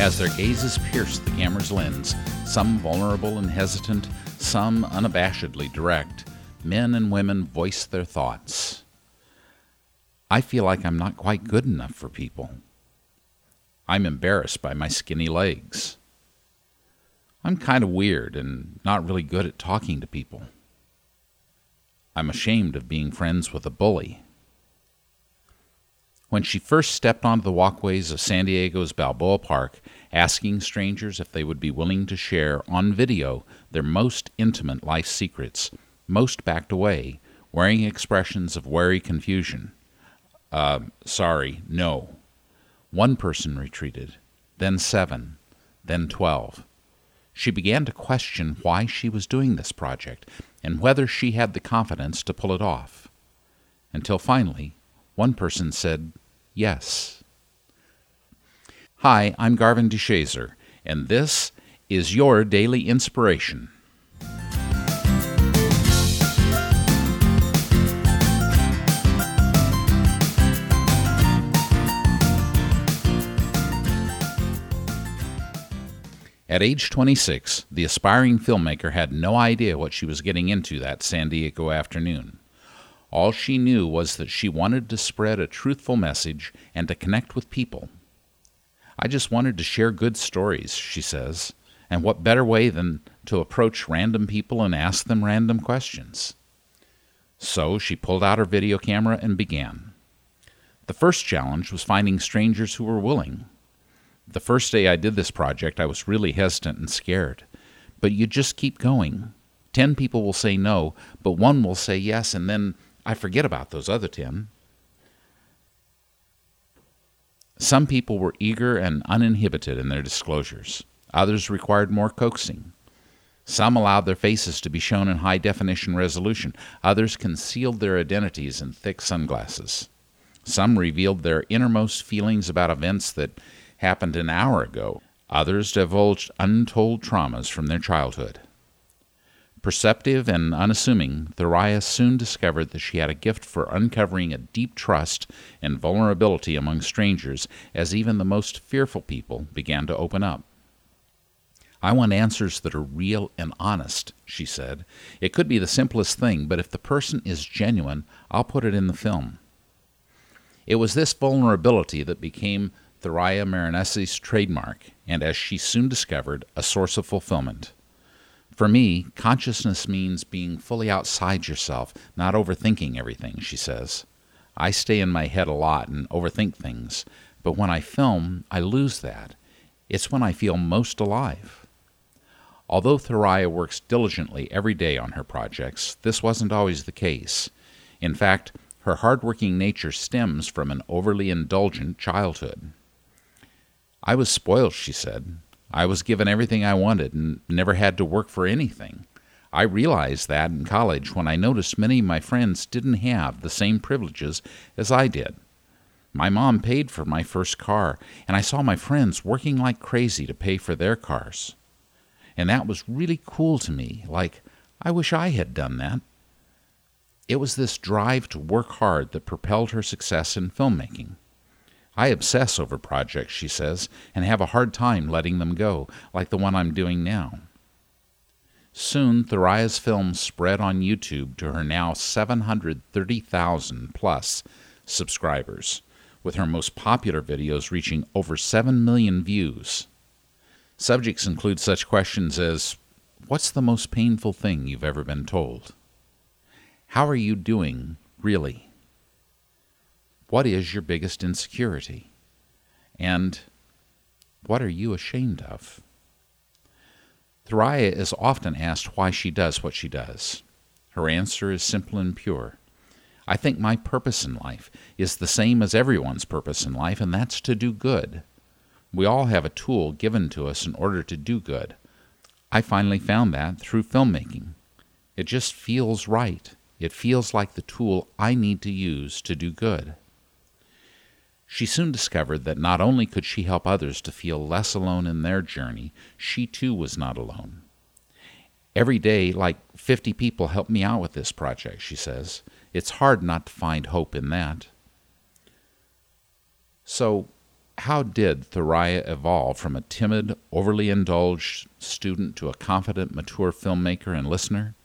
as their gazes pierced the camera's lens, some vulnerable and hesitant, some unabashedly direct, men and women voiced their thoughts. I feel like I'm not quite good enough for people. I'm embarrassed by my skinny legs. I'm kind of weird and not really good at talking to people. I'm ashamed of being friends with a bully. When she first stepped onto the walkways of San Diego's Balboa Park, asking strangers if they would be willing to share on video their most intimate life secrets, most backed away, wearing expressions of wary confusion. Uh, sorry, no. One person retreated, then seven, then twelve. She began to question why she was doing this project and whether she had the confidence to pull it off. Until finally, one person said yes. Hi, I'm Garvin DeShazer, and this is your daily inspiration. At age 26, the aspiring filmmaker had no idea what she was getting into that San Diego afternoon. All she knew was that she wanted to spread a truthful message and to connect with people. I just wanted to share good stories, she says, and what better way than to approach random people and ask them random questions? So she pulled out her video camera and began. The first challenge was finding strangers who were willing the first day I did this project, I was really hesitant and scared. But you just keep going. Ten people will say no, but one will say yes, and then I forget about those other ten. Some people were eager and uninhibited in their disclosures. Others required more coaxing. Some allowed their faces to be shown in high definition resolution. Others concealed their identities in thick sunglasses. Some revealed their innermost feelings about events that happened an hour ago. Others divulged untold traumas from their childhood. Perceptive and unassuming, Thoraya soon discovered that she had a gift for uncovering a deep trust and vulnerability among strangers as even the most fearful people began to open up. I want answers that are real and honest, she said. It could be the simplest thing, but if the person is genuine, I'll put it in the film. It was this vulnerability that became Thoraya Maronesy's trademark, and as she soon discovered, a source of fulfillment. For me, consciousness means being fully outside yourself, not overthinking everything, she says. I stay in my head a lot and overthink things, but when I film, I lose that. It's when I feel most alive. Although Thoraya works diligently every day on her projects, this wasn't always the case. In fact, her hardworking nature stems from an overly indulgent childhood. I was spoiled, she said. I was given everything I wanted and never had to work for anything. I realized that in college when I noticed many of my friends didn't have the same privileges as I did. My mom paid for my first car, and I saw my friends working like crazy to pay for their cars. And that was really cool to me, like, I wish I had done that. It was this drive to work hard that propelled her success in filmmaking. I obsess over projects, she says, and have a hard time letting them go, like the one I'm doing now. Soon, Thoraya's films spread on YouTube to her now 730,000 plus subscribers, with her most popular videos reaching over 7 million views. Subjects include such questions as What's the most painful thing you've ever been told? How are you doing, really? What is your biggest insecurity? And what are you ashamed of? Thoraya is often asked why she does what she does. Her answer is simple and pure. I think my purpose in life is the same as everyone's purpose in life, and that's to do good. We all have a tool given to us in order to do good. I finally found that through filmmaking. It just feels right. It feels like the tool I need to use to do good. She soon discovered that not only could she help others to feel less alone in their journey, she too was not alone. Every day, like 50 people help me out with this project, she says. It's hard not to find hope in that. So, how did Thoraya evolve from a timid, overly indulged student to a confident, mature filmmaker and listener?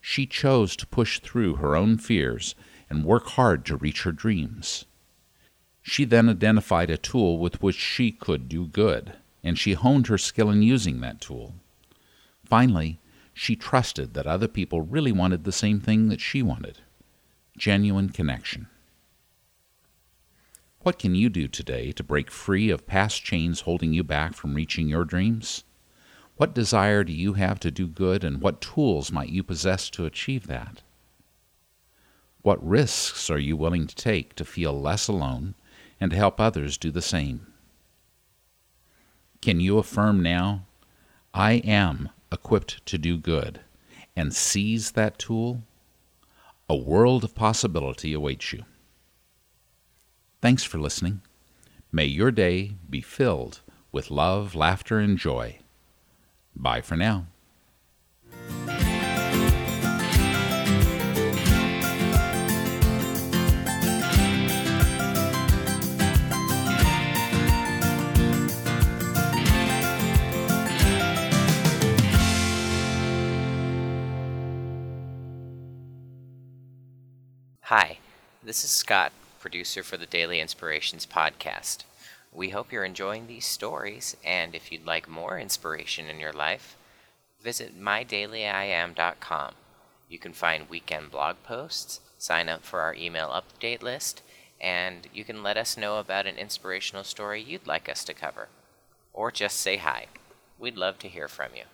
She chose to push through her own fears and work hard to reach her dreams. She then identified a tool with which she could do good, and she honed her skill in using that tool. Finally, she trusted that other people really wanted the same thing that she wanted genuine connection. What can you do today to break free of past chains holding you back from reaching your dreams? What desire do you have to do good, and what tools might you possess to achieve that? What risks are you willing to take to feel less alone and help others do the same? Can you affirm now, I am equipped to do good, and seize that tool? A world of possibility awaits you. Thanks for listening. May your day be filled with love, laughter, and joy. Bye for now. Hi, this is Scott producer for the Daily Inspirations podcast. We hope you're enjoying these stories, and if you'd like more inspiration in your life, visit mydailyiam.com. You can find weekend blog posts, sign up for our email update list, and you can let us know about an inspirational story you'd like us to cover. Or just say hi. We'd love to hear from you.